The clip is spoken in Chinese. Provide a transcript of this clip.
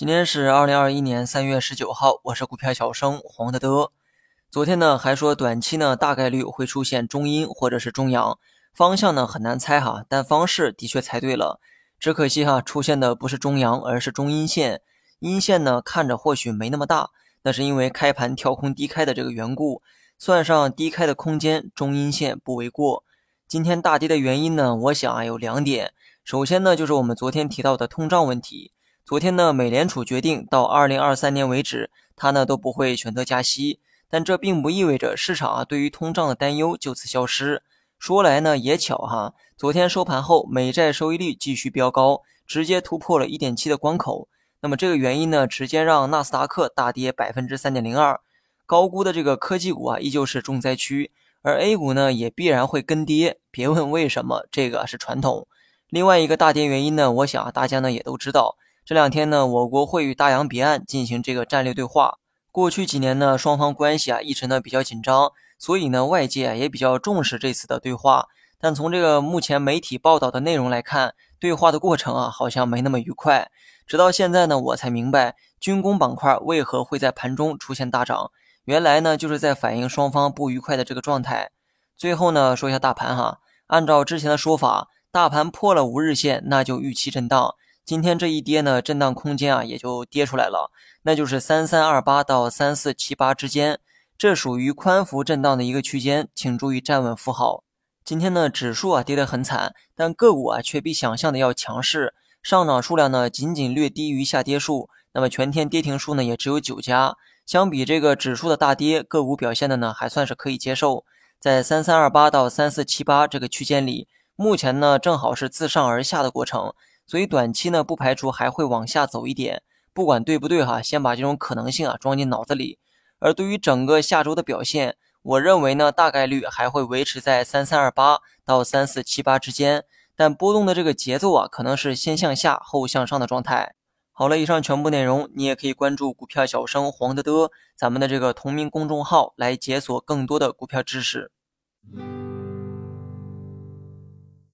今天是二零二一年三月十九号，我是股票小生黄德德。昨天呢还说短期呢大概率会出现中阴或者是中阳，方向呢很难猜哈，但方式的确猜对了。只可惜哈出现的不是中阳，而是中阴线。阴线呢看着或许没那么大，那是因为开盘跳空低开的这个缘故，算上低开的空间，中阴线不为过。今天大跌的原因呢，我想啊有两点。首先呢就是我们昨天提到的通胀问题。昨天呢，美联储决定到二零二三年为止，它呢都不会选择加息，但这并不意味着市场啊对于通胀的担忧就此消失。说来呢也巧哈，昨天收盘后，美债收益率继续飙高，直接突破了一点七的关口。那么这个原因呢，直接让纳斯达克大跌百分之三点零二，高估的这个科技股啊依旧是重灾区，而 A 股呢也必然会跟跌。别问为什么，这个是传统。另外一个大跌原因呢，我想啊大家呢也都知道。这两天呢，我国会与大洋彼岸进行这个战略对话。过去几年呢，双方关系啊一直呢比较紧张，所以呢外界也比较重视这次的对话。但从这个目前媒体报道的内容来看，对话的过程啊好像没那么愉快。直到现在呢，我才明白军工板块为何会在盘中出现大涨，原来呢就是在反映双方不愉快的这个状态。最后呢，说一下大盘哈，按照之前的说法，大盘破了五日线，那就预期震荡。今天这一跌呢，震荡空间啊也就跌出来了，那就是三三二八到三四七八之间，这属于宽幅震荡的一个区间，请注意站稳符号。今天呢，指数啊跌得很惨，但个股啊却比想象的要强势，上涨数量呢仅仅略低于下跌数，那么全天跌停数呢也只有九家，相比这个指数的大跌，个股表现的呢还算是可以接受，在三三二八到三四七八这个区间里，目前呢正好是自上而下的过程。所以短期呢，不排除还会往下走一点，不管对不对哈，先把这种可能性啊装进脑子里。而对于整个下周的表现，我认为呢，大概率还会维持在三三二八到三四七八之间，但波动的这个节奏啊，可能是先向下后向上的状态。好了，以上全部内容，你也可以关注股票小生黄德德咱们的这个同名公众号来解锁更多的股票知识。